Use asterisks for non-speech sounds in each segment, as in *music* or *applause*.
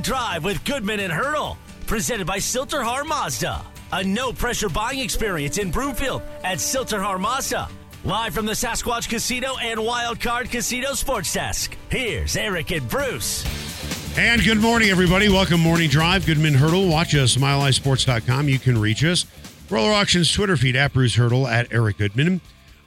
Drive with Goodman and Hurdle, presented by Sill-TerHar Mazda. A no pressure buying experience in Broomfield at Sill-TerHar Mazda. Live from the Sasquatch Casino and Wild Card Casino Sports Desk. Here's Eric and Bruce. And good morning, everybody. Welcome, Morning Drive. Goodman Hurdle. Watch us, milehighsports.com. You can reach us. Roller Auctions Twitter feed at Bruce Hurdle at Eric Goodman.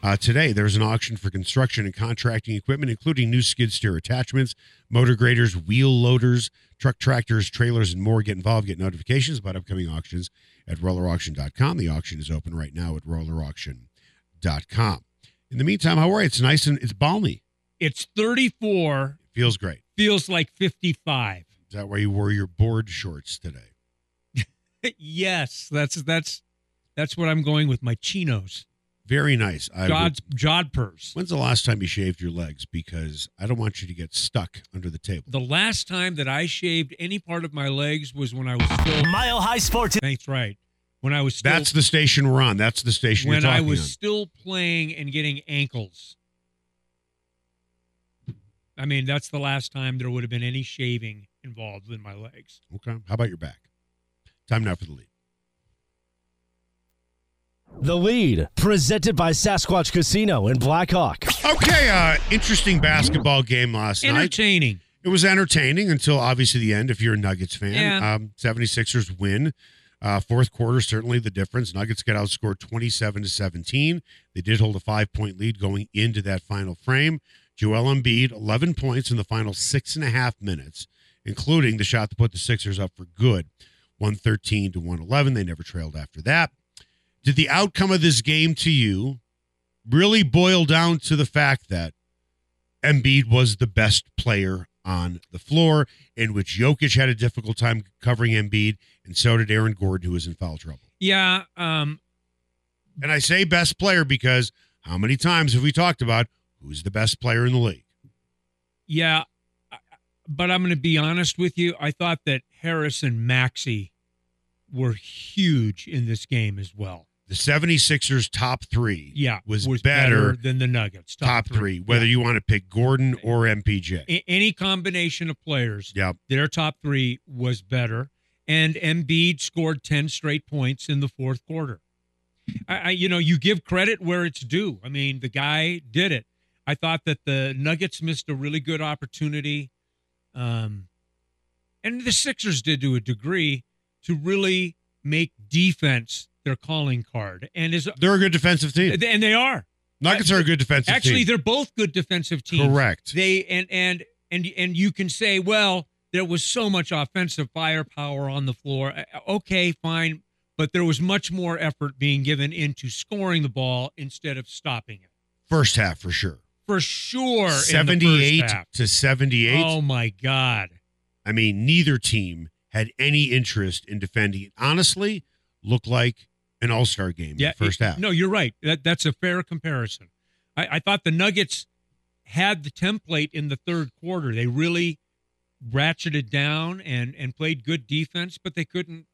Uh, today, there's an auction for construction and contracting equipment, including new skid steer attachments, motor graders, wheel loaders, truck tractors, trailers, and more. Get involved, get notifications about upcoming auctions at rollerauction.com. The auction is open right now at rollerauction.com. In the meantime, how are you? It's nice and it's balmy. It's 34, It feels great. feels like 55. Is that why you wore your board shorts today? *laughs* yes, that's that's that's what I'm going with my chinos. Very nice. I Jod's would- jodhpurs. when's the last time you shaved your legs? Because I don't want you to get stuck under the table. The last time that I shaved any part of my legs was when I was still Mile High Sports. That's right. When I was still That's the station we're on. That's the station when you're I was on. still playing and getting ankles. I mean, that's the last time there would have been any shaving involved in my legs. Okay. How about your back? Time now for the lead. The lead, presented by Sasquatch Casino in Blackhawk. Okay. Uh, interesting basketball game last night. Entertaining. It was entertaining until obviously the end. If you're a Nuggets fan, Yeah. um, 76ers win. Uh, fourth quarter certainly the difference. Nuggets get outscored 27 to 17. They did hold a five point lead going into that final frame. Joel Embiid 11 points in the final six and a half minutes, including the shot to put the Sixers up for good, 113 to 111. They never trailed after that. Did the outcome of this game to you really boil down to the fact that Embiid was the best player on the floor, in which Jokic had a difficult time covering Embiid, and so did Aaron Gordon, who was in foul trouble. Yeah. Um, And I say best player because how many times have we talked about who's the best player in the league? Yeah, but I'm going to be honest with you. I thought that Harris and Maxey were huge in this game as well. The 76ers top three Yeah, was, better, than the Nuggets. top, three, whether you want to pick Gordon or MPJ. A- any combination of players, Yep. their top three was better. And Embiid scored ten straight points in the fourth quarter. I, I, you know, you give credit where it's due. I mean, the guy did it. I thought that the Nuggets missed a really good opportunity, um, and the Sixers did to a degree to really make defense their calling card. And is They're a good defensive team. and they are Nuggets are a good defensive team. actually team. they're both good defensive teams. Correct. They and and and and you can say, well, there was so much offensive firepower on the floor. Uh, Okay, fine, but there was much more effort being given into scoring the ball instead of stopping it. First half for sure. For sure, in the first 78 to 78. Oh my God! I mean, neither team had any interest in defending it. Honestly, looked like an all star game in the first it- half. No, you're right. That that's a fair comparison. I, I thought the Nuggets had the template in the third quarter. They really ratcheted down and and played good defense, but they couldn't.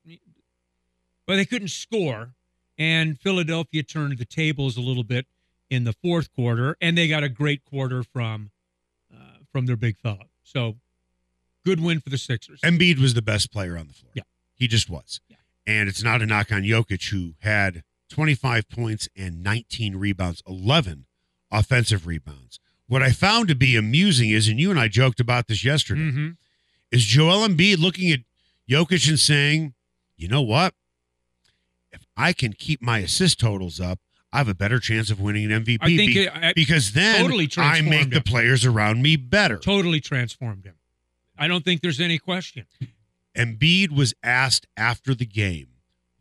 But they couldn't score, and Philadelphia turned the tables a little bit in the fourth quarter, and they got a great quarter from uh, from their big fella. So, good win for the Sixers. Embiid was the best player on the floor. Yeah. He just was. And it's not a knock on Jokic, who had 25 points and 19 rebounds, 11 offensive rebounds. What I found to be amusing is, and you and I joked about this yesterday, Mhm. is Joel Embiid looking at Jokic and saying, you know what? If I can keep my assist totals up, I have a better chance of winning an MVP I think be- it- I- because then totally I make the players around me better. totally transformed him. I don't think there's any question. Embiid was asked after the game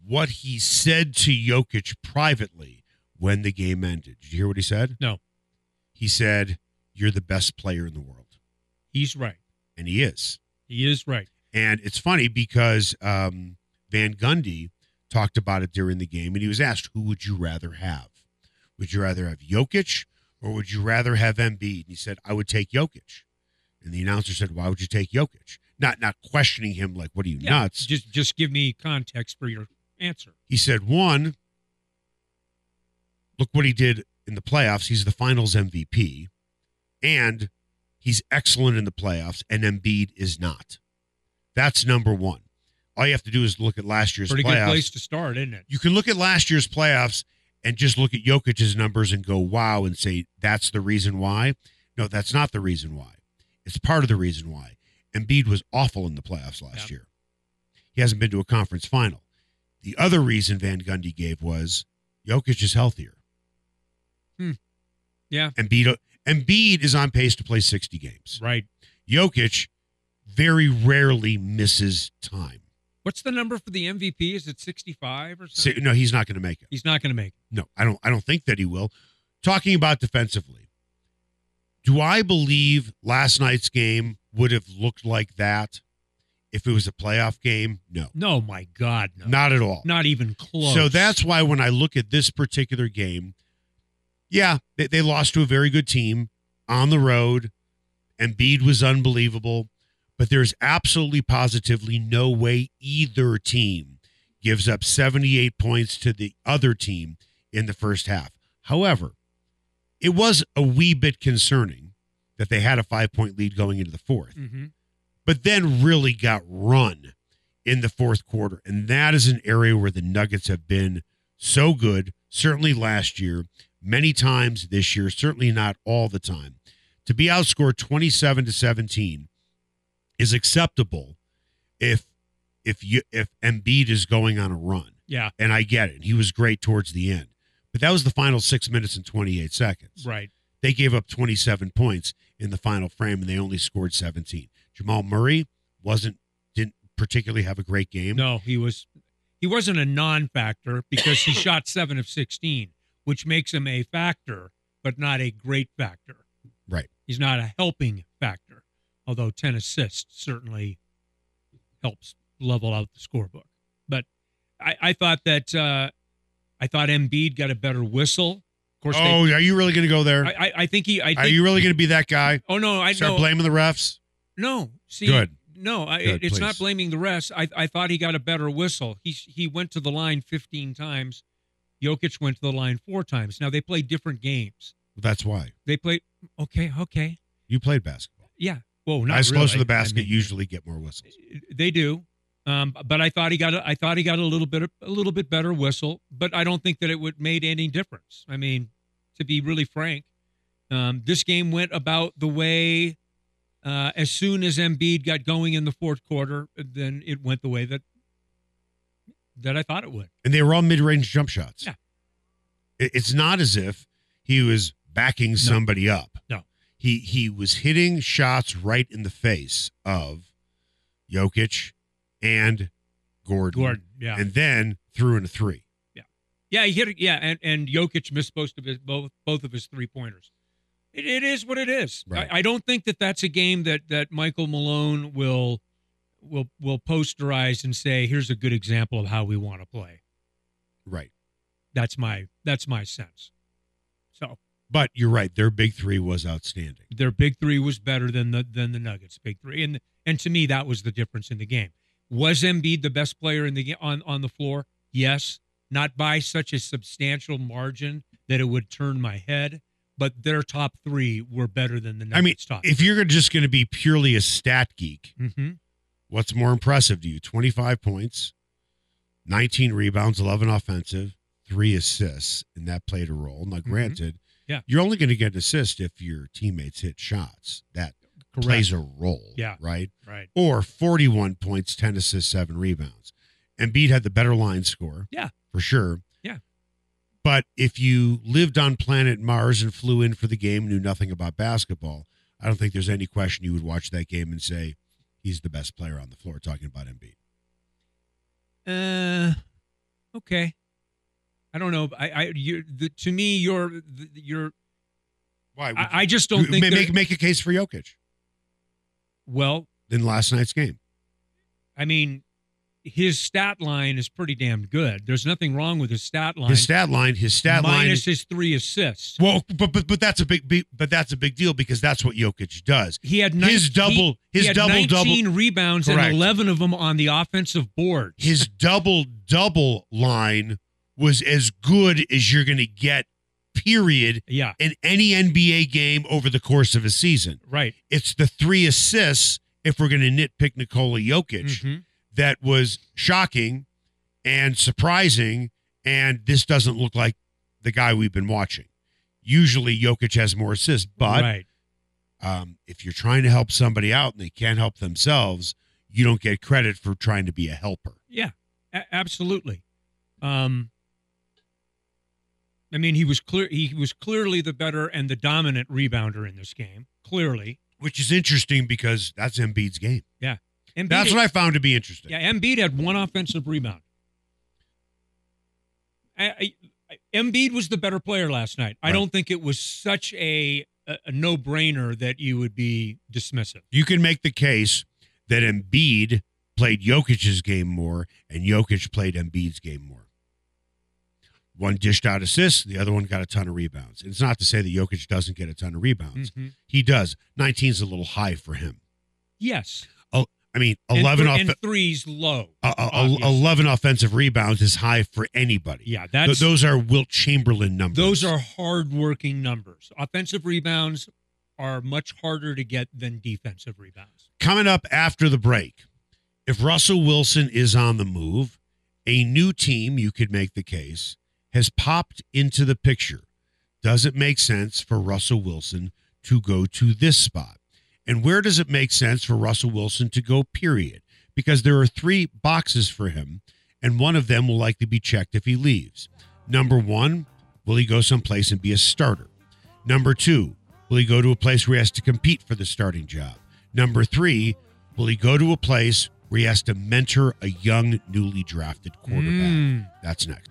what he said to Jokic privately when the game ended. Did you hear what he said? No. He said, You're the best player in the world. He's right. And he is. He is right. And it's funny because um, Van Gundy talked about it during the game, and he was asked, "Who would you rather have? Would you rather have Jokic or would you rather have Embiid?" And he said, "I would take Jokic." And the announcer said, "Why would you take Jokic?" Not not questioning him like, "What are you Yeah, nuts?" Just just give me context for your answer. He said, "One, look what he did in the playoffs. He's the Finals MVP, and he's excellent in the playoffs. And Embiid is not. That's number one. All you have to do is look at last year's Pretty playoffs. good place to start, isn't it? you can look at last year's playoffs and just look at Jokic's numbers and go, wow, and say, that's the reason why. No, that's not the reason why. It's part of the reason why. Embiid was awful in the playoffs last Yeah. year. He hasn't been to a conference final. The other reason Van Gundy gave was Jokic is healthier. Hmm. Yeah. Embiid, Embiid is on pace to play 60 games. Right. Jokic very rarely misses time. What's the number for the MVP? Is it 65 or So, something? no, he's not going to make it. He's not going to make it. No, I don't. I don't think that he will. Talking about defensively, do I believe last night's game would have looked like that if it was a playoff game? No, No, my God, no. not at all. Not even close. So that's why when I look at this particular game, yeah, they, they lost to a very good team on the road. and Embiid was unbelievable, but there's absolutely positively no way either team gives up 78 points to the other team in the first half. However, it was a wee bit concerning that they had a five point lead going into the fourth hmm but then really got run in the fourth quarter. And that is an area where the Nuggets have been so good, certainly last year, many times this year, certainly not all the time. To be outscored 27 to 17 is acceptable if if you if Embiid is going on a run. Yeah. And I get it. He was great towards the end. But that was the final 6 minutes and 28 seconds Right. They gave up 27 points in the final frame and they only scored 17. Jamal Murray wasn't didn't particularly have a great game. No, he was he wasn't a non-factor because he shot 7 of 16, which makes him a factor, but not a great factor. Right. He's not a helping factor, although 10 assists certainly helps level out the scorebook. But I, I thought that uh, I thought Embiid got a better whistle. Of course, Oh, are you really going to go there? I, I, I think he. I Are you really going to be that guy? Oh no, I Start know. blaming the refs? No, see, Good. No, I, Good, it's please. not blaming the rest. I, I thought he got a better whistle. He he went to the line 15 times. Jokic went to the line four times. Now they play different games. That's why. They played. Okay, okay, You played basketball. yeah. Whoa, not Guys really. close to the I basket mean, usually get more whistles. they do. Um, but I thought he got a, I thought he got a little bit a little bit better whistle, but I don't think that it would made any difference. I mean, to be really frank, um, this game went about the way uh, as soon as Embiid got going in the fourth quarter, then it went the way that that I thought it would. And they were all mid-range jump shots. Yeah. It's not as if he was backing somebody up. No. He he was hitting shots right in the face of Jokic and Gordon. Gordon, yeah, And then threw in a three. yeah, Yeah, he hit it. Yeah, and and Jokic missed both of his both both of his three pointers. It, it is what it is. Right. I, I don't think that that's a game that that Michael Malone will will will posterize and say, "Here's a good example of how we want to play." Right. That's my that's my sense. So But you're right. Their big three was outstanding. their big three was better than the than the Nuggets' big three, and and to me that was the difference in the game. Was Embiid the best player in the on on the floor? Yes, not by such a substantial margin that it would turn my head, but their top three were better than the Nuggets' I mean, top. if you're just going to be purely a stat geek, hmm what's more impressive to you? 25 points, 19 rebounds, 11 offensive, three assists, and that played a role. Now, granted, Yeah. you're only going to get an assist if your teammates hit shots. That correct, plays a role. Yeah. Right. right? Or 41 points, 10 assists, seven rebounds. Embiid had the better line score. Yeah. For sure. Yeah. But if you lived on planet Mars and flew in for the game, knew nothing about basketball, I don't think there's any question you would watch that game and say, he's the best player on the floor. Talking about Embiid. Uh, okay. I don't know. I, I, you, the, to me, you're, the, you're. Why? I, I just don't think. make, make a case for Jokic well, in last night's game. I mean, his stat line is pretty damn good. There's nothing wrong with his stat line. His stat line, his stat line. minus his three assists. Well, but but but that's a big but that's a big deal because that's what Jokic does. He had His double- his double- 19 rebounds Correct. and 11 of them on the offensive board. His double double line was as good as you're going to get. Period. yeah, In any NBA game over the course of a season, right. it's the three assists. If we're going to nitpick Nikola Jokic, Mhm. that was shocking and surprising. And this doesn't look like the guy we've been watching. Usually, Jokic has more assists, but right. um, if you're trying to help somebody out and they can't help themselves, you don't get credit for trying to be a helper. Yeah, a- absolutely. Um, I mean, he was clear. He was clearly the better and the dominant rebounder in this game. Clearly, Which is interesting because that's Embiid's game. Embiid, That's what I found to be interesting. Yeah, Embiid had one offensive rebound. I, I, Embiid was the better player last night. I don't think it was such a a, a no brainer that you would be dismissive. You can make the case that Embiid played Jokic's game more and Jokic played Embiid's game more. One dished out assists, the other one got a ton of rebounds. And It's not to say that Jokic doesn't get a ton of rebounds. Mhm. He does. 19 is a little high for him. Yes, I mean, And 11 th- off- and threes low. uh, uh, 11 offensive rebounds is high for anybody. Yeah, Th- those are Wilt Chamberlain numbers. Those are hard-working numbers. Offensive rebounds are much harder to get than defensive rebounds. coming up after the break. If Russell Wilson is on the move, a new team, you could make the case, has popped into the picture. Does it make sense for Russell Wilson to go to this spot? And where does it make sense for Russell Wilson to go, period? Because there are three boxes for him, and one of them will likely be checked if he leaves. Number one, will he go someplace and be a starter? Number two, will he go to a place where he has to compete for the starting job? Number three, will he go to a place where he has to mentor a young, newly drafted quarterback? Mm. That's next.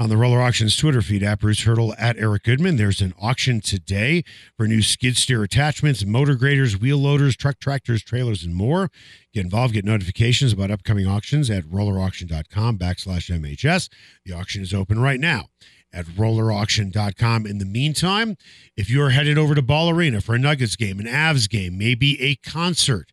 on the Roller Auctions Twitter feed at Bruce Hurdle at Eric Goodman. There's an auction today for new skid steer attachments, motor graders, wheel loaders, truck tractors, trailers, and more. Get involved. Get notifications about upcoming auctions at rollerauction.com backslash MHS. The auction is open right now at rollerauction.com. In the meantime, if you're headed over to Ball Arena for a Nuggets game, an Avs game, maybe a concert,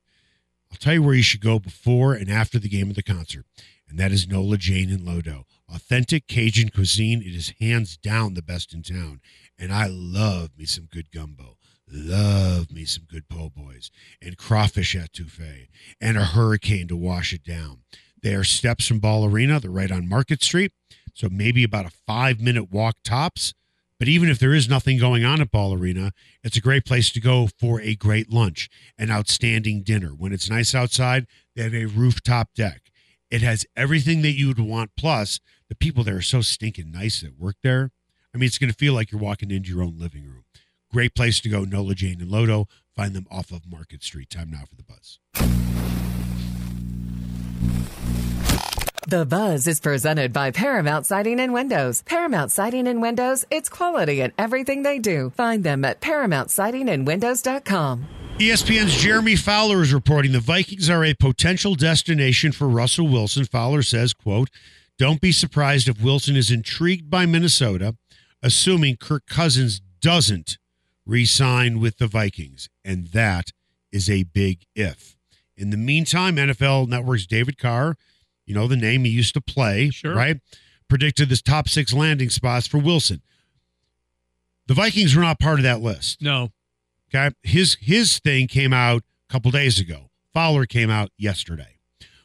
I'll tell you where you should go before and after the game of the concert, and that is Nola Jane and Lodo. Authentic Cajun cuisine. It is hands down the best in town, and I love me some good gumbo. love me some good po' boys and crawfish etouffee and a hurricane to wash it down. They are steps from Ball Arena. They're right on Market Street. So maybe about a five minute walk tops. But even if there is nothing going on at Ball Arena, it's a great place to go for a great lunch, an outstanding dinner. When it's nice outside, they have a rooftop deck. It has everything that you would want. Plus, the people there are so stinking nice that work there. I mean, it's going to feel like you're walking into your own living room. Great place to go. Nola, Jane, and Lodo. Find them off of Market Street. Time now for the buzz. The Buzz is presented by Paramount Siding and Windows. Paramount Siding and Windows, it's quality in everything they do. Find them at ParamountSidingAndWindows.com. ESPN's Jeremy Fowler is reporting the Vikings are a potential destination for Russell Wilson. Fowler says, quote, don't be surprised if Wilson is intrigued by Minnesota, assuming Kirk Cousins doesn't re-sign with the Vikings. And that is a big if. In the meantime, NFL Network's David Carr you know, the name he used to play, Sure. right? Predicted this top six landing spots for Wilson. The Vikings were not part of that list. No. Okay. His his thing came out a couple days ago. Fowler came out yesterday.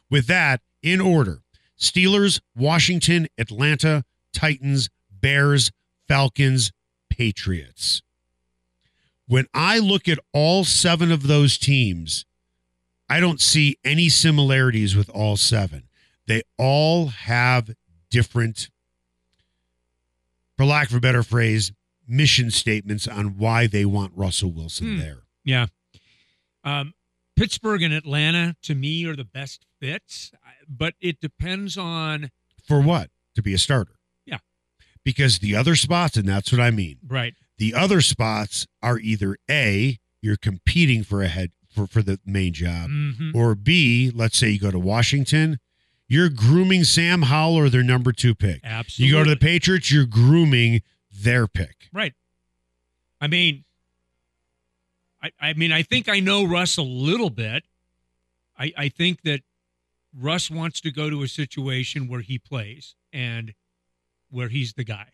With that, in order, Steelers, Washington, Atlanta, Titans, Bears, Falcons, Patriots. When I look at all seven of those teams, I don't see any similarities with all seven. They all have different, for lack of a better phrase, mission statements on why they want Russell Wilson Hmm. there. Yeah. Um, Pittsburgh and Atlanta to me are the best fits, but it depends on For what? To be a starter. Yeah. Because the other spots, and that's what I mean, right. the other spots are either A, you're competing for a head for, for the main job, hmm or B, let's say you go to Washington, you're grooming Sam Howell or their number two pick. Absolutely. You go to the Patriots, you're grooming their pick. Right. I mean, I, I mean, I think I know Russ a little bit. I, I think that Russ wants to go to a situation where he plays and where he's the guy.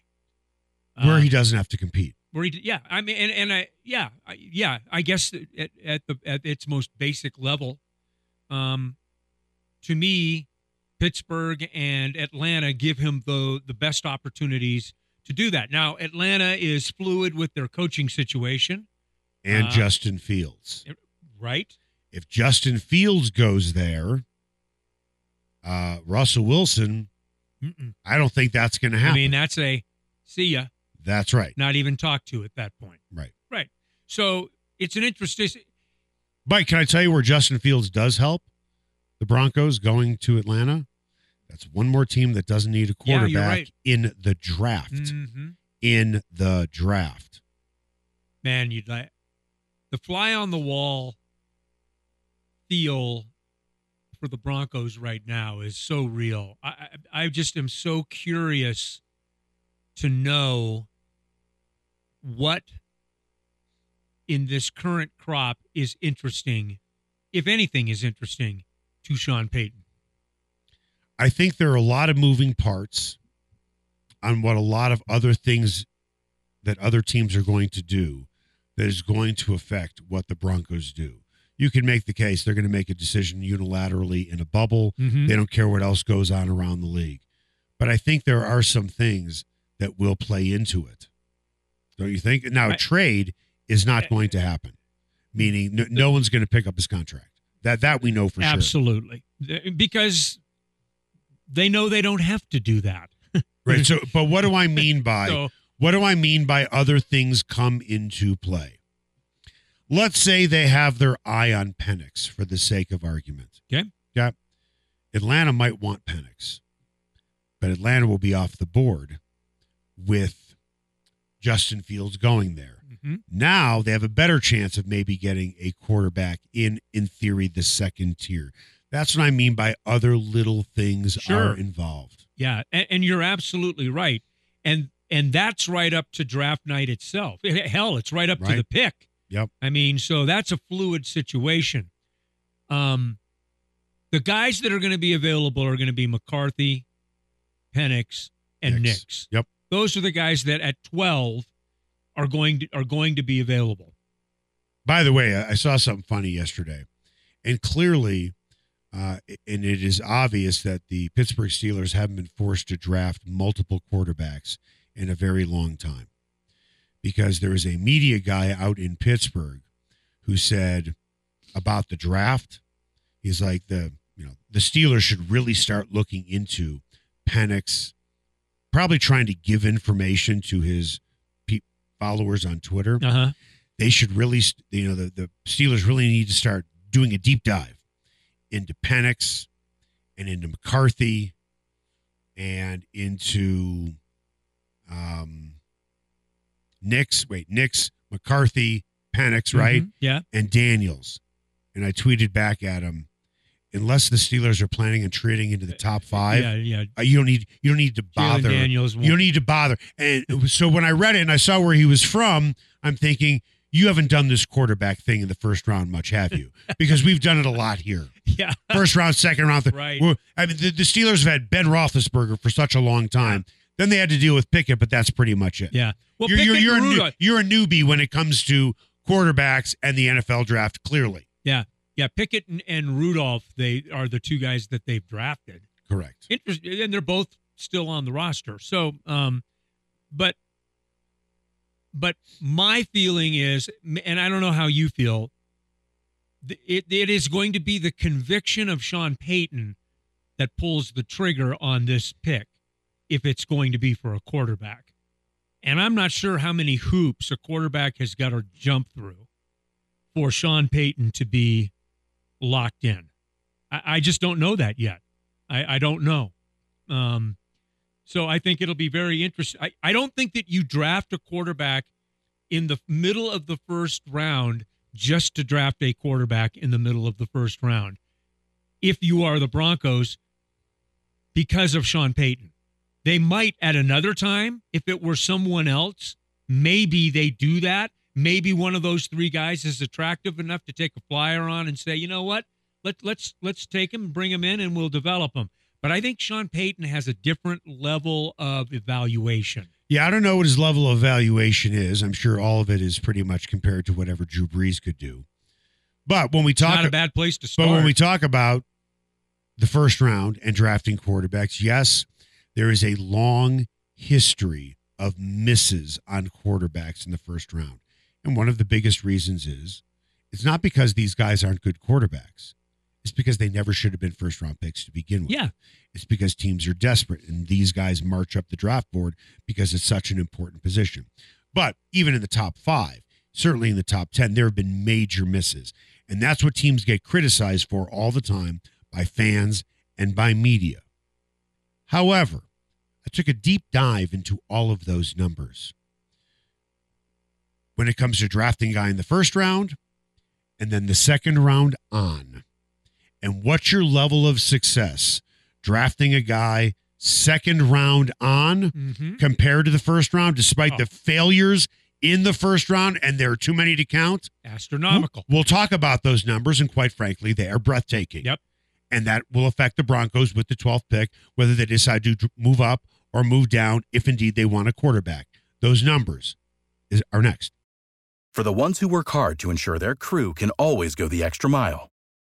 Where Um, he doesn't have to compete. where he, yeah, I mean, and, and I, yeah, I, yeah, I guess at, at the at its most basic level, um, to me, Pittsburgh and Atlanta give him the the best opportunities to do that. Now, Atlanta is fluid with their coaching situation, And Uh, Justin Fields. right? If Justin Fields goes there, uh, Russell Wilson, Mm-mm. I don't think that's going to happen. I mean, that's a see ya, that's right. not even talk to at that point, Right. right? So it's an interesting. Mike, can I tell you where Justin Fields does help the Broncos going to Atlanta? That's one more team that doesn't need a Yeah, quarterback right. in the draft. Mhm. In the draft. man, you'd like the fly on the wall feel for the Broncos right now is so real. I, I I just am so curious to know what in this current crop is interesting, if anything is interesting, to Sean Payton. I think there are a lot of moving parts on what a lot of other things that other teams are going to do that is going to affect what the Broncos do. You can make the case they're going to make a decision unilaterally in a bubble. Mm-hmm. They don't care what else goes on around the league. But I think there are some things that will play into it. Don't you think? Now, I- trade is not going to happen, meaning no, no one's going to pick up his contract. That that we know for sure. Absolutely, because they know they don't have to do that. *laughs* Right. So, but what do I mean *laughs* by So what do I mean by other things come into play? Let's say they have their eye on Penix for the sake of argument. Okay. Yeah. Atlanta might want Penix, but Atlanta will be off the board with Justin Fields going there. mhm. Now they have a better chance of maybe getting a quarterback in, in theory, the second tier. That's what I mean by other little things Sure. are involved. Yeah, and, and you're absolutely right, and and that's right up to draft night itself. Hell, it's right up to the pick. Yep. I mean, so that's a fluid situation. Um, the guys that are going to be available are going to be McCarthy, Penix, and Nix. Nix. Yep. Those are the guys that at 12 are going to are going to be available. By the way, I saw something funny yesterday, and clearly, uh, and it is obvious that the Pittsburgh Steelers haven't been forced to draft multiple quarterbacks in a very long time, because there was a media guy out in Pittsburgh who said about the draft, he's like the you know the Steelers should really start looking into Penix, probably trying to give information to his pe- followers on Twitter Uh huh. they should really, you know, the, the Steelers really need to start doing a deep dive into Penix and into McCarthy and into um, Nix. Wait, Nix, McCarthy, Penix, right? Mhm. Yeah. And Daniels. And I tweeted back at him, unless the Steelers are planning on trading into the top five, Yeah. Yeah. uh, you don't need you don't need to Jalen bother. Daniels. You don't need to bother. And was- so when I read it and I saw where he was from, I'm thinking, you haven't done this quarterback thing in the first round much, have you? *laughs* Because we've done it a lot here. Yeah. *laughs* First round, second round. Th- Right. Well, I mean, the, the Steelers have had Ben Roethlisberger for such a long time. Then they had to deal with Pickett, but that's pretty much it. Yeah. Well, you're, you're, you're, a new, you're a newbie when it comes to quarterbacks and the NFL draft, clearly. Yeah. Yeah. Pickett and, and Rudolph, they are the two guys that they've drafted. Correct. Interesting. And they're both still on the roster. So, um, but, but my feeling is, and I don't know how you feel, it, it is going to be the conviction of Sean Payton that pulls the trigger on this pick if it's going to be for a quarterback. And I'm not sure how many hoops a quarterback has got to jump through for Sean Payton to be locked in. I, I just don't know that yet. I, I don't know. Um, so I think it'll be very interesting. I, I don't think that you draft a quarterback in the middle of the first round just to draft a quarterback in the middle of the first round. If you are the Broncos, because of Sean Payton, they might at another time, if it were someone else, maybe they do that. Maybe one of those three guys is attractive enough to take a flyer on and say, you know what, let let's let's take him, bring him in, and we'll develop him. But I think Sean Payton has a different level of evaluation. Yeah, I don't know what his level of evaluation is. I'm sure all of it is pretty much compared to whatever Drew Brees could do. But when we talk Not a bad place to start. But when we talk about the first round and drafting quarterbacks, yes, there is a long history of misses on quarterbacks in the first round. And one of the biggest reasons is it's not because these guys aren't good quarterbacks. It's because they never should have been first round picks to begin with. yeah, It's because teams are desperate and these guys march up the draft board because it's such an important position. But even in the top five, certainly in the top 10, there have been major misses. And that's what teams get criticized for all the time by fans and by media. However, I took a deep dive into all of those numbers. When it comes to drafting guy in the first round and then the second round on. And what's your level of success drafting a guy second round on hmm compared to the first round, despite Oh. the failures in the first round, and there are too many to count? astronomical. We'll talk about those numbers, and quite frankly, they are breathtaking. Yep. And that will affect the Broncos with the 12th pick, whether they decide to move up or move down, if indeed they want a quarterback. Those numbers is, are next. For the ones who work hard to ensure their crew can always go the extra mile,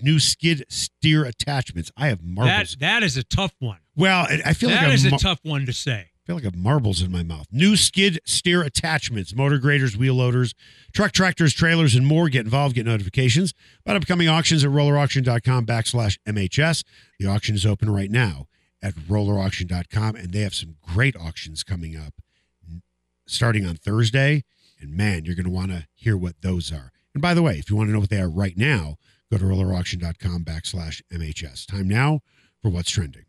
new skid steer attachments. I have marbles. That that is a tough one. well, I feel That like is a a tough one to say. I feel like I have marbles in my mouth. New skid steer attachments, motor graders, wheel loaders, truck tractors, trailers, and more. Get involved, get notifications about upcoming auctions at rollerauction.com backslash MHS. The auction is open right now at rollerauction.com, and they have some great auctions coming up starting on Thursday. And man, you're going to want to hear what those are. And by the way, if you want to know what they are right now, go to rollerauction.com backslash MHS. Time now for what's trending.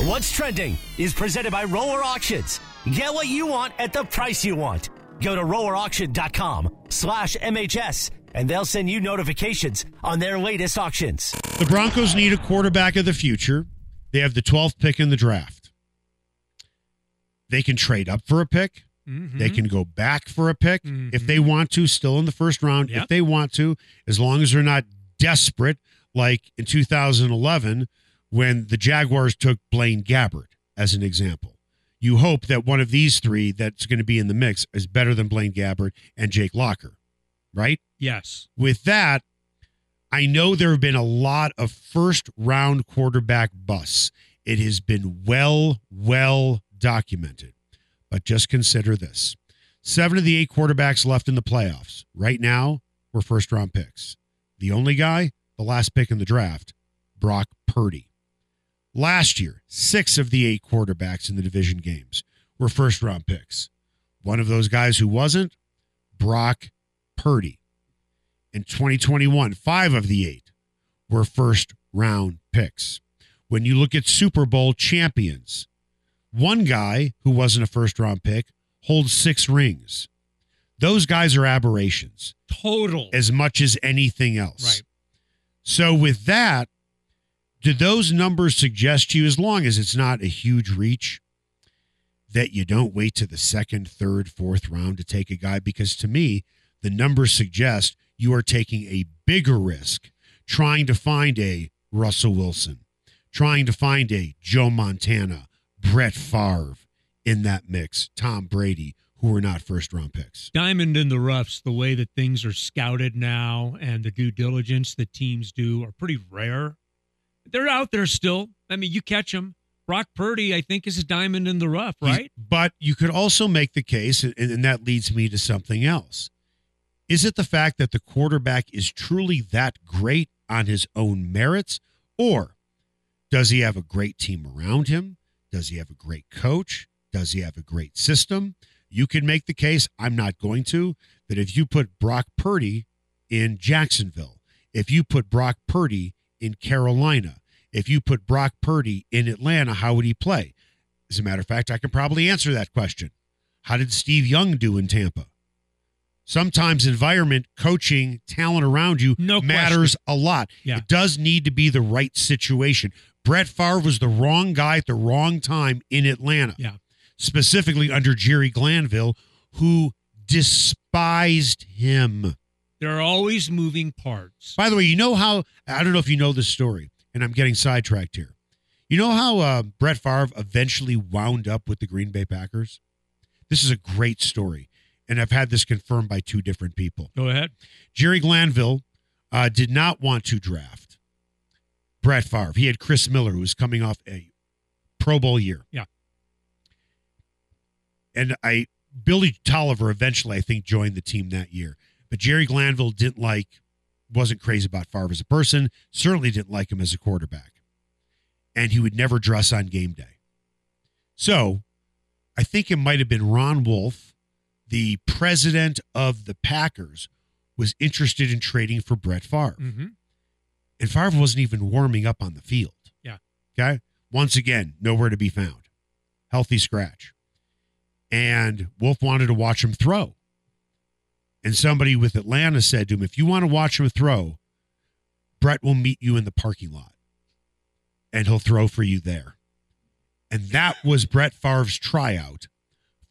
What's trending is presented by Roller Auctions. Get what you want at the price you want. Go to rollerauction.com slash MHS and they'll send you notifications on their latest auctions. The Broncos need a quarterback of the future. They have the 12th pick in the draft. They can trade up for a pick. Mhm. They can go back for a pick if they want to, still in the first round, if they want to, as long as they're not desperate, like in 2011 when the Jaguars took Blaine Gabbert as an example. You hope that one of these three that's going to be in the mix is better than Blaine Gabbert and Jake Locker, right? Yes. with that, I know there have been a lot of first round quarterback busts. It has been well, well documented. But just consider this seven of the eight quarterbacks left in the playoffs right now were first round picks. The only guy, the last pick in the draft, Brock Purdy. Last year, six of the eight quarterbacks in the division games were first round picks. One of those guys who wasn't, Brock Purdy in 2021, five of the eight were first round picks. When you look at Super Bowl champions, one guy who wasn't a first round pick holds six rings. Those guys are aberrations Total. as much as anything else. Right. So, with that, do those numbers suggest to you, as long as it's not a huge reach, that you don't wait to the second, third, fourth round to take a guy? Because to me, the numbers suggest you are taking a bigger risk trying to find a Russell Wilson, trying to find a Joe Montana, Brett Favre in that mix, Tom Brady, who were not first round picks. Diamond in the roughs, the way that things are scouted now and the due diligence that teams do are pretty rare. They're out there still. I mean, you catch them. Brock Purdy, I think, is a diamond in the rough, right? But you could also make the case, and, and that leads me to something else. Is it the fact that the quarterback is truly that great on his own merits? Or does he have a great team around him? Does he have a great coach? Does he have a great system? You can make the case, I'm not going to, that if you put Brock Purdy in Jacksonville, if you put Brock Purdy in Carolina, if you put Brock Purdy in Atlanta, how would he play? As a matter of fact, I can probably answer that question. How did Steve Young do in Tampa? Sometimes environment, coaching, talent around you No matters a lot. Yeah. It does need to be the right situation. Brett Favre was the wrong guy at the wrong time in Atlanta, Yeah. specifically under Jerry Glanville, who despised him. There are always moving parts. By the way, you know how I don't know if you know this story, and I'm getting sidetracked here. You know how uh, Brett Favre eventually wound up with the Green Bay Packers? This is a great story, and I've had this confirmed by two different people. Go ahead. Jerry Glanville uh, did not want to draft Brett Favre. He had Chris Miller, who was coming off a Pro Bowl year. Yeah. And I Billy Tolliver eventually, I think, joined the team that year. But Jerry Glanville didn't like, wasn't crazy about Favre as a person, certainly didn't like him as a quarterback. And he would never dress on game day. So I think it might have been Ron Wolf, the president of the Packers, was interested in trading for Brett Favre. hmm And Favre wasn't even warming up on the field. Yeah. Okay. Once again, nowhere to be found. Healthy scratch. And Wolf wanted to watch him throw. And somebody with Atlanta said to him, if you want to watch him throw, Brett will meet you in the parking lot and he'll throw for you there. And that was Brett Favre's tryout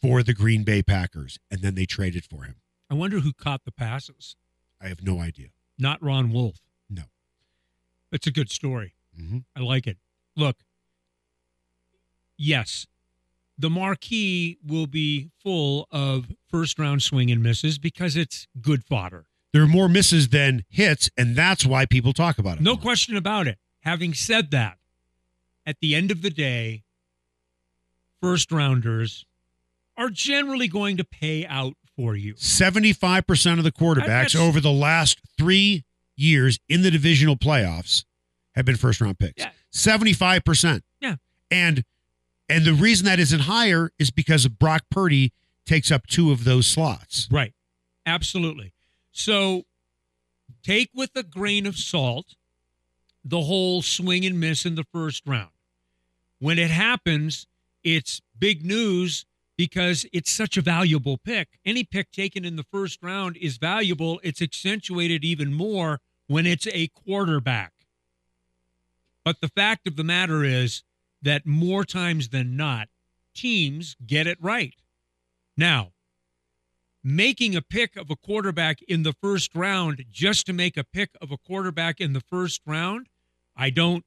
for the Green Bay Packers. And then they traded for him. I wonder who caught the passes. I have no idea. Not Ron Wolf. It's a good story. hmm I like it. look, yes, the marquee will be full of first round swing and misses because it's good fodder. There are more misses than hits, and that's why people talk about it. No more. question about it. Having said that, at the end of the day, first rounders are generally going to pay out for you. 75% of the quarterbacks over the last three years in the divisional playoffs have been first round picks. Yeah. 75%. Yeah. And and the reason that isn't higher is because Brock Purdy takes up two of those slots. Right. Absolutely. So take with a grain of salt the whole swing and miss in the first round. When it happens, it's big news because it's such a valuable pick. Any pick taken in the first round is valuable. It's accentuated even more when it's a quarterback. But the fact of the matter is that more times than not, teams get it right. Now, making a pick of a quarterback in the first round just to make a pick of a quarterback in the first round, I don't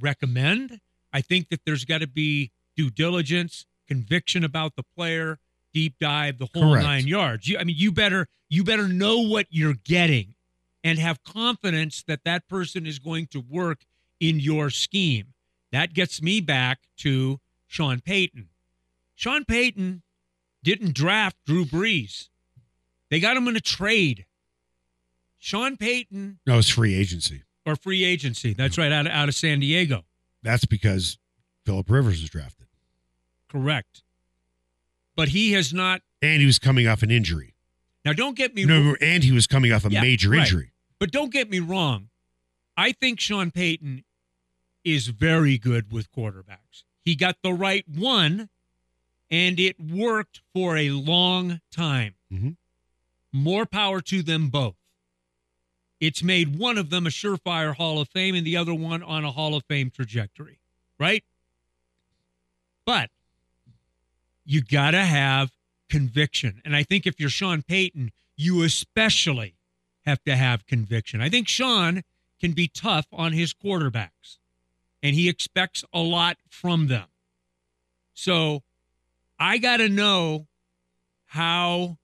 recommend. I think that there's got to be due diligence, conviction about the player, deep dive, the whole Correct. nine yards. You, I mean, you better you better know what you're getting and have confidence that that person is going to work in your scheme. That gets me back to Sean Payton. Sean Payton didn't draft Drew Brees. They got him in a trade. Sean Payton No, it's free agency. or free agency. That's right, out of, out of San Diego. That's because Philip Rivers was drafted. Correct. But he has not. And he was coming off an injury. Now, don't get me No, and he was coming off a Yeah, major right. injury. But don't get me wrong. I think Sean Payton is very good with quarterbacks. He got the right one, and it worked for a long time. Mhm. More power to them both. It's made one of them a surefire Hall of Fame and the other one on a Hall of Fame trajectory, right? But you got to have conviction. And I think if you're Sean Payton, you especially have to have conviction. I think Sean can be tough on his quarterbacks, and he expects a lot from them. So I got to know how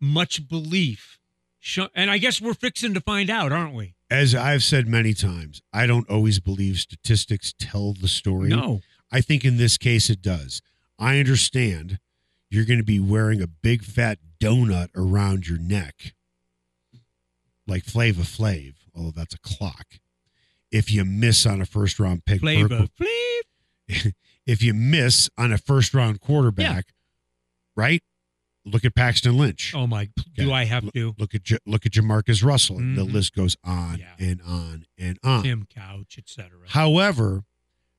much belief. Sean, and I guess we're fixing to find out, aren't we? As I've said many times, I don't always believe statistics tell the story. No. I think in this case it does. I understand you're going to be wearing a big fat donut around your neck, like Flava Flav, although that's a clock. If you miss on a first round pick, Flavor Flav. *laughs* if you miss on a first round quarterback, right? Look at Paxton Lynch. Oh my! Do Okay. I have to? Look at J- look at Jamarcus Russell. and The mm-hmm. list goes on Yeah. and on and on. Tim Couch, etc. However,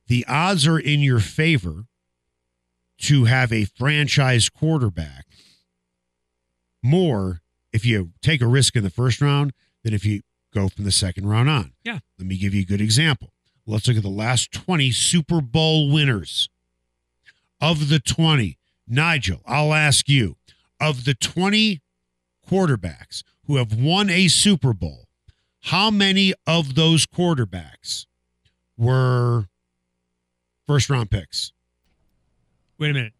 the odds are in your favor to have a franchise quarterback more if you take a risk in the first round than if you go from the second round on. Yeah. Let me give you a good example. Let's look at the last 20 Super Bowl winners. Of the 20, Nigel, I'll ask you, of the 20 quarterbacks who have won a Super Bowl, how many of those quarterbacks were first round picks? Wait a minute.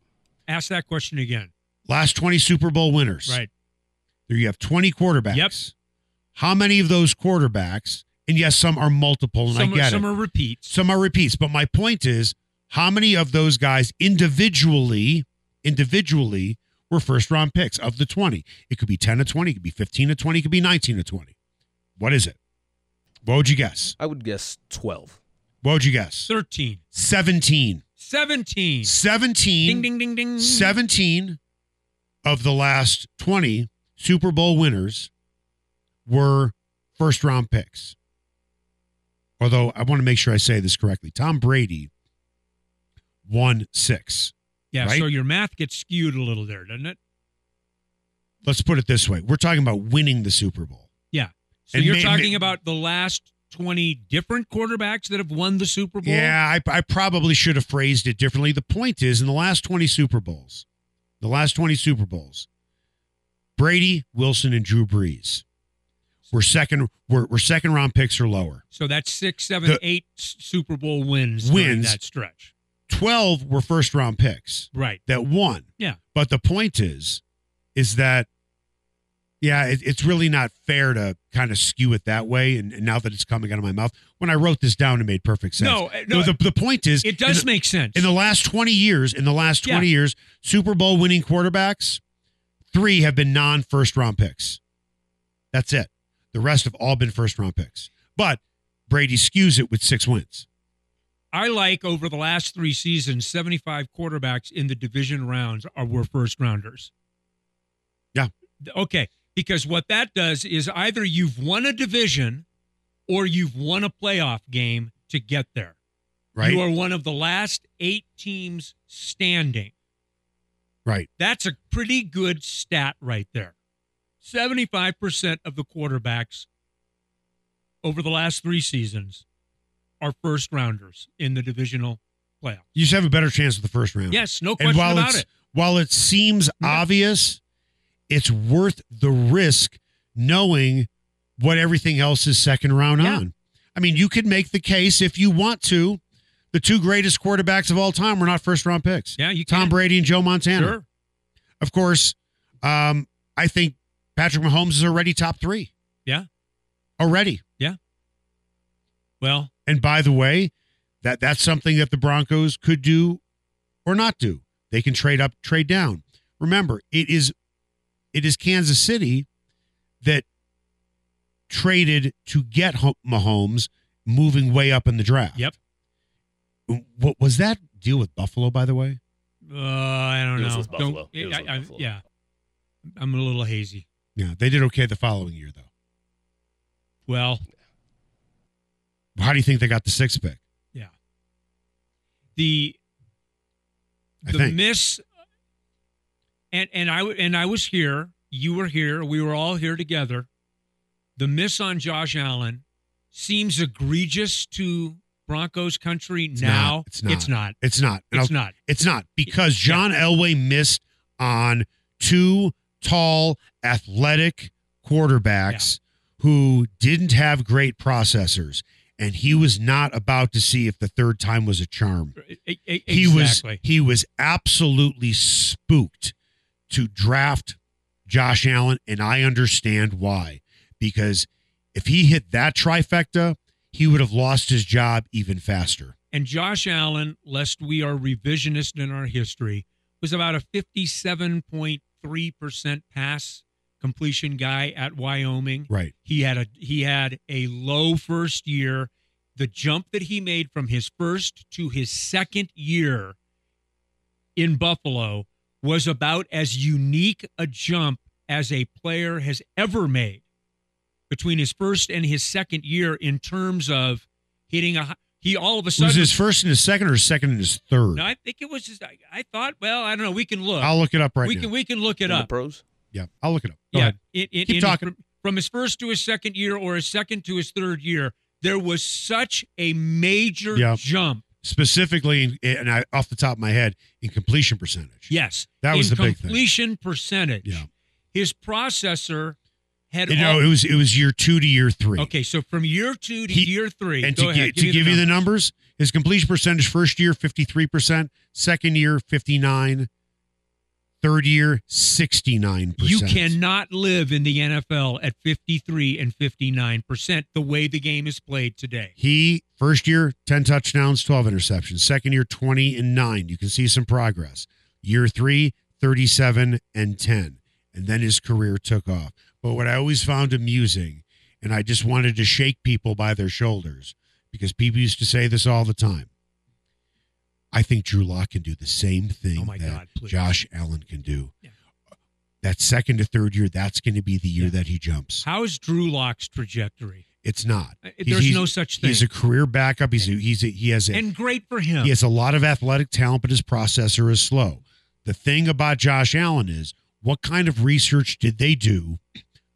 Ask that question again. Last 20 Super Bowl winners. Right. There you have 20 quarterbacks. Yep. How many of those quarterbacks, and yes, some are multiple, and Some, I get some it. are repeats. some are repeats, but my point is how many of those guys individually, individually were first round picks of the 20? It could be 10 to 20, it could be 15 to 20, it could be 19 to 20. What is it? What would you guess? I would guess 12. What would you guess? 13. 17. 17. 17. Ding, ding, ding, ding. 17 of the last 20 Super Bowl winners were first round picks. Although I want to make sure I say this correctly. Tom Brady won six. Yeah, right? so your math gets skewed a little there, doesn't it? Let's put it this way we're talking about winning the Super Bowl. Yeah. So And you're talking about the last 20 different quarterbacks that have won the Super Bowl? Yeah, I, I probably should have phrased it differently. The point is, in the last 20 Super Bowls, the last 20 Super Bowls, Brady, Wilson, and Drew Brees We're second. We're, we're second round picks or lower. So that's six, seven, The- eight Super Bowl wins Wins. that stretch. Twelve were first round picks Right. that won. Yeah. But the point is, is that, yeah, it, it's really not fair to kind of skew it that way. And, and now that it's coming out of my mouth, when I wrote this down, it made perfect sense. No, no, the, the point is, It does the, make sense. in the last twenty years. In the last Yeah. twenty years, Super Bowl winning quarterbacks, three have been non first round picks. That's it. The rest have all been first round picks. But Brady skews it with six wins. I like over the last three seasons, 75 quarterbacks in the division rounds are were first rounders. Yeah. Okay. Because what that does is either you've won a division or you've won a playoff game to get there. Right. You are one of the last eight teams standing. right. That's a pretty good stat right there. 75% of the quarterbacks over the last three seasons are first rounders in the divisional playoff. You just have a better chance with the first round. Yes, no And question while about it's it. while it seems Yeah. obvious, it's worth the risk knowing what everything else is second round Yeah. on. I mean, you could make the case if you want to. The two greatest quarterbacks of all time were not first round picks. Yeah, you Tom can. Brady and Joe Montana. Sure. Of course, um, I think Patrick Mahomes is already top three. Yeah. Already. Yeah. Well, And by the way, that that's something that the Broncos could do or not do. They can trade up, trade down. Remember, it is it is Kansas City that traded to get Ho- Mahomes moving way up in the draft. Yep. What was that deal with Buffalo by the way? uh, I don't It was know. with Buffalo. Don't, It was I- with I- Buffalo. Yeah. I'm a little hazy. Yeah, they did okay the following year though. Well, How do you think they got the sixth pick? yeah. The I the think. miss and and I and I was here, you were here, we were all here together. The miss on Josh Allen seems egregious to Broncos country It's now. not. It's not. It's not. It's not. It's not. It's not because John Elway missed on two tall, athletic quarterbacks who didn't have great processors, and he was not about to see if the third time was a charm. E- e- He was he was absolutely spooked to draft Josh Allen, and I understand why. Because if he hit that trifecta, he would have lost his job even faster. And Josh Allen, lest we are revisionist in our history, was about a 57.3% pass completion guy at Wyoming. Right. He had a he had a low first year. The jump that he made from his first to his second year in Buffalo was about as unique a jump as a player has ever made between his first and his second year in terms of hitting a hi- he all of a sudden Was his first and his second or his second and his third? no, I think it was just I, I thought well I don't know we can look I'll look it up right we now. can we can look it In the up pros. yeah, I'll look it up. Go yeah, ahead. in, in, Keep in- talking. From, from his first to his second year, or his second to his third year, there was such a major Yeah. jump. Specifically, and I, off the top of my head, in completion percentage. Yes, That was the big thing. completion percentage. Yeah. his processor had You know, all- it was it was year two to year three. okay. So from year two to He- year three, And to, ahead, gi- to give you the numbers, his completion percentage first year, 53%, second year, 59 third year, 69%. You cannot live in the NFL at 53 and 59 percent the way the game is played today. He, first year, 10 touchdowns, 12 interceptions. Second year, 20 and 9. You can see some progress. Year three, 37 and 10. And then his career took off. But what I always found amusing, and I just wanted to shake people by their shoulders, because people used to say this all the time. I think Drew Lock can do the same thing Oh, that God. Josh Allen can do. Yeah. That second to third year, that's going to be the year Yeah. that he jumps. How is Drew Lock's trajectory? It's not. Uh, He's- There's he's- no such thing. He's a career backup. He's a, he's a, he has a, and great for him. he has a lot of athletic talent, but his processor is slow. The thing about Josh Allen is what kind of research did they do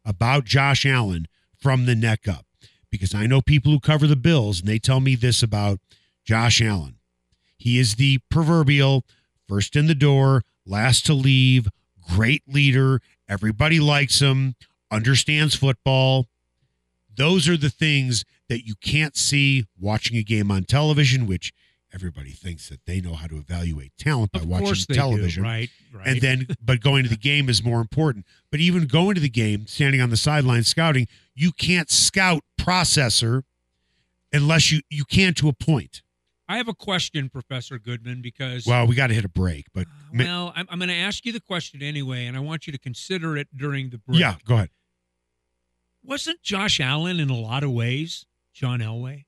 about Josh Allen from the neck up? Because I know people who cover the Bills and they tell me this about Josh Allen. He is the proverbial first in the door, last to leave, great leader. Everybody likes him, understands football. Those are the things that you can't see watching a game on television, which everybody thinks that they know how to evaluate talent by Of watching television. do, right? Right. And then, *laughs* but going to the game is more important. But even going to the game, standing on the sideline scouting, you can't scout processor unless you you can to a point. I have a question, Professor Goodman, because Well, we got to hit a break, but uh, ma- well, I'm, I'm going to ask you the question anyway, and I want you to consider it during the break. yeah, go ahead. Wasn't Josh Allen in a lot of ways John Elway?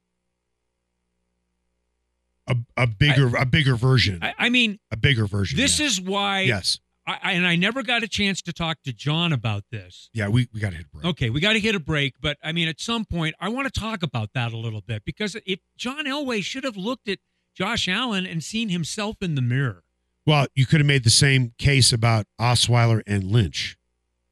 A, a bigger a bigger version, I, I mean, a bigger version. this yes. is why. yes, I, I, and I never got a chance to talk to John about this. yeah. We we got to hit a break. Okay, we got to hit a break, but I mean, at some point, I want to talk about that a little bit because if John Elway should have looked at Josh Allen and seen himself in the mirror. Well, you could have made the same case about Osweiler and Lynch,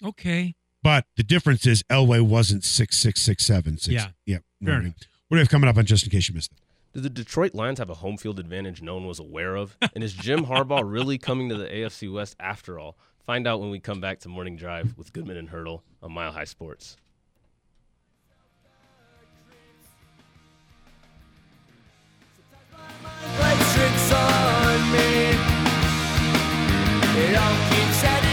Okay, but the difference is Elway wasn't six six six seven six. Yeah. yeah. Fair What do we have coming up on just in case you missed it? Do the Detroit Lions have a home field advantage no one was aware of? And is Jim *laughs* Harbaugh really coming to the AFC West after all? Find out when we come back to Morning Drive with Goodman and Hurdle on Mile High Sports. play tricks on me. It all keeps adding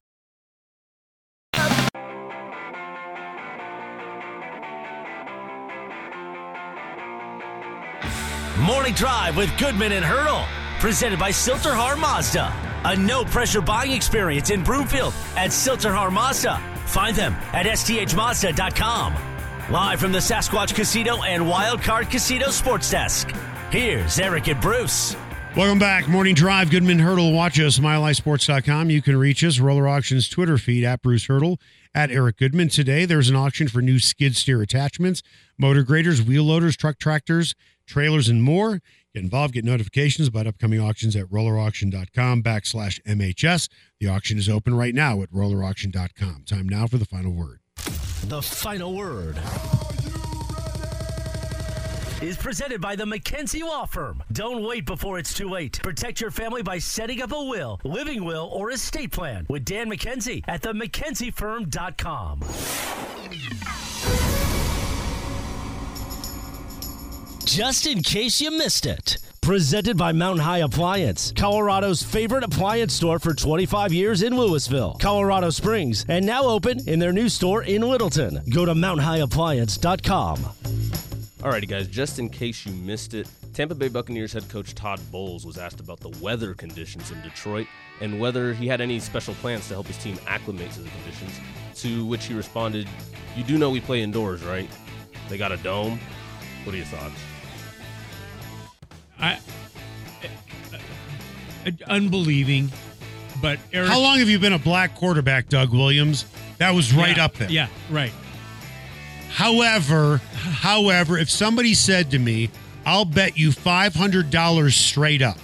Morning Drive with Goodman and Hurdle. Presented by Sill-TerHar Mazda. A no pressure buying experience in Broomfield at Sill-TerHar Mazda. Find them at sthmazda.com. Live from the Sasquatch Casino and Wild Card Casino Sports Desk. Here's Eric and Bruce. Welcome back. Morning Drive. Goodman Hurdle. Watch us, milehighsports.com. You can reach us. Roller Auctions Twitter feed at Bruce Hurdle, at Eric Goodman. Today, there's an auction for new skid steer attachments, motor graders, wheel loaders, truck tractors, trailers, and more. Get involved. Get notifications about upcoming auctions at rollerauction.com backslash MHS. The auction is open right now at rollerauction.com. Time now for the final word. The final word is presented by the McKenzie Law Firm. Don't wait before it's too late. Protect your family by setting up a will, living will, or estate plan with Dan McKenzie at the McKenzieFirm.com. Just in case you missed it. Presented by Mountain High Appliance, Colorado's favorite appliance store for 25 years in Louisville, Colorado Springs, and now open in their new store in Littleton. Go to mountainhighappliance.com. Alrighty, guys, just in case you missed it, Tampa Bay Buccaneers head coach Todd Bowles was asked about the weather conditions in Detroit and whether he had any special plans to help his team acclimate to the conditions. To which he responded, You do know we play indoors, right? They got a dome. What are your thoughts? I, unbelieving, but Eric. How long have you been a black quarterback, Doug Williams? That was right Yeah, up there. Yeah, right. However, however, if somebody said to me, "I'll bet you five hundred dollars straight up,"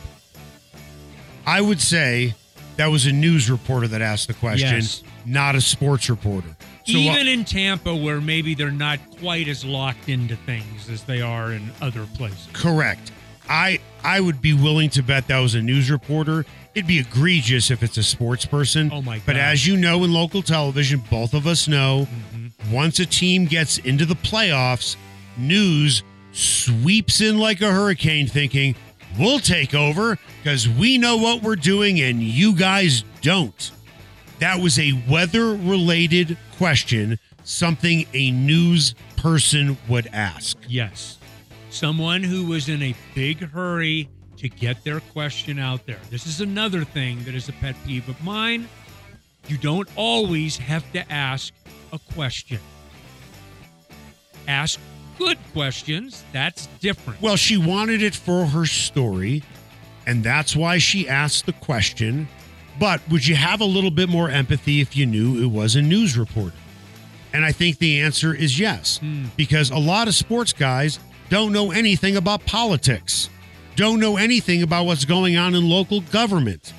I would say that was a news reporter that asked the question, Yes. not a sports reporter. So, uh, Even in Tampa, where maybe they're not quite as locked into things as they are in other places. correct. I I would be willing to bet that was a news reporter. It'd be egregious if it's a sports person. Oh, my But as you know in local television, both of us know, Mm-hmm. Once a team gets into the playoffs, news sweeps in like a hurricane thinking, we'll take over because we know what we're doing and you guys don't. That was a weather related question, something a news person would ask. Yes. Someone who was in a big hurry to get their question out there. This is another thing that is a pet peeve of mine. You don't always have to ask a question. Ask good questions. That's different. Well, she wanted it for her story, and that's why she asked the question. But would you have a little bit more empathy if you knew it was a news reporter? And I think the answer is yes, hmm. because a lot of sports guys don't know anything about politics, don't know anything about what's going on in local government.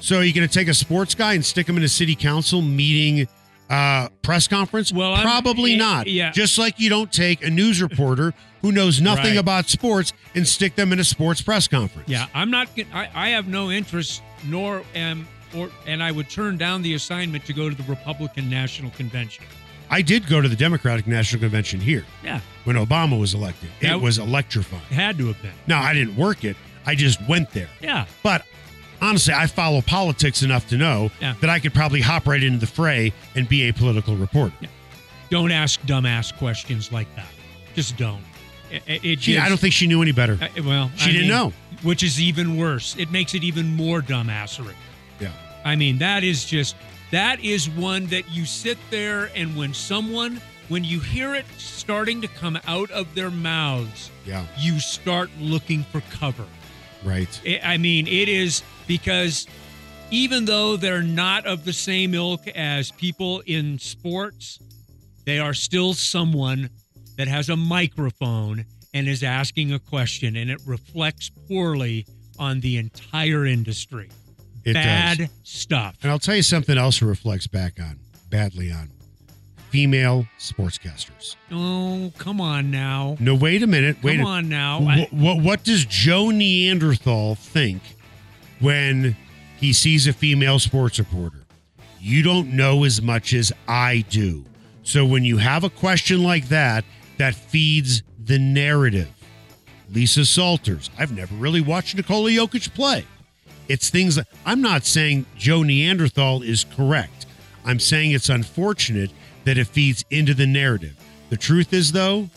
So you're going to take a sports guy and stick him in a city council meeting uh, press conference? Well, I'm- probably eh, not. yeah. Just like you don't take a news reporter who knows nothing Right. about sports and stick them in a sports press conference. Yeah, I'm not. I, I have no interest, nor am, or and I would turn down the assignment to go to the Republican National Convention. I did go to the Democratic National Convention here Yeah, when Obama was elected. That- It was electrifying. it had to have been. No, I didn't work it. I just went there. Yeah, But honestly, I follow politics enough to know Yeah. that I could probably hop right into the fray and be a political reporter. don't ask dumbass questions like that. Just don't. It, it- She, I don't think she knew any better. I- well, She I didn't mean, know. which is even worse. It makes it even more dumbassery. Yeah. I mean, that is just that is one that you sit there and when someone when you hear it starting to come out of their mouths, Yeah. you start looking for cover. Right. I I mean, it is because even though they're not of the same ilk as people in sports, they are still someone that has a microphone and is asking a question, and it reflects poorly on the entire industry. It Bad does. stuff. And I'll tell you something else it reflects back on, badly on. Female sportscasters. Oh, come on now. No, wait a minute. Wait Come a on now. What, what, what does Joe Neanderthal think when he sees a female sports reporter? You don't know as much as I do. So when you have a question like that, that feeds the narrative. Lisa Salters. I've never really watched Nikola Jokic play. It's things that I'm not saying Joe Neanderthal is correct. I'm saying it's unfortunate that it feeds into the narrative. The truth is, though,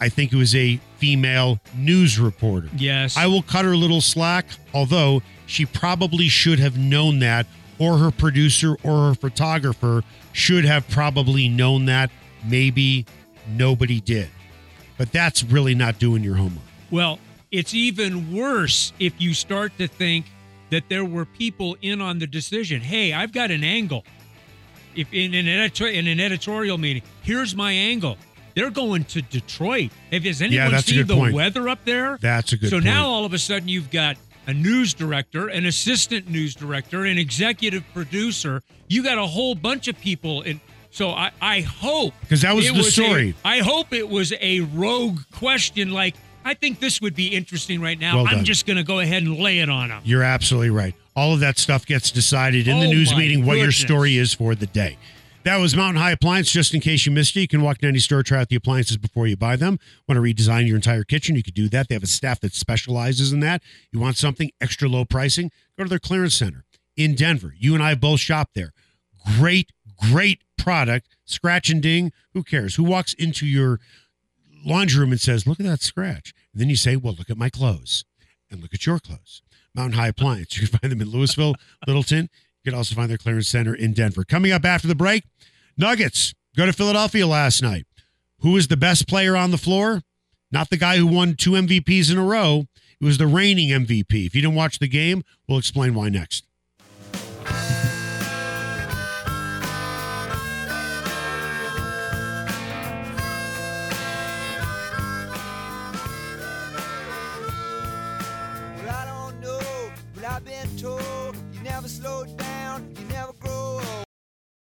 I think it was a female news reporter. yes. I will cut her a little slack, although she probably should have known that, or her producer or her photographer should have probably known that. Maybe nobody did. But that's really not doing your homework. Well, it's even worse if you start to think that there were people in on the decision. Hey, I've got an angle. If in an editor in an editorial meeting, here's my angle. They're going to Detroit. If has anyone that's seen the point. weather up there? That's a good so point. now all of a sudden you've got a news director, an assistant news director, an executive producer. You got a whole bunch of people in. So I, I hope because that was the a- story. I hope it was a rogue question like, I think this would be interesting right now. Well I'm just going to go ahead and lay it on them. You're absolutely right. All of that stuff gets decided in the Oh, news meeting what your story is for the day. That was Mountain High Appliance. Just in case you missed it, you can walk to any store, try out the appliances before you buy them. Want to redesign your entire kitchen? You could do that. They have a staff that specializes in that. You want something extra low pricing? Go to their clearance center in Denver. You and I both shop there. Great, great product. Scratch and ding. Who cares? Who walks into your laundry room and says, "Look at that scratch"? And then you say, "Well, look at my clothes." and look at your clothes. Mountain High Appliance. You can find them in Louisville, *laughs* Littleton. You can also find their clearance center in Denver. Coming up after the break, Nuggets go to Philadelphia last night. Who was the best player on the floor? Not the guy who won two MVPs in a row. It was the reigning MVP. If you didn't watch the game, we'll explain why next.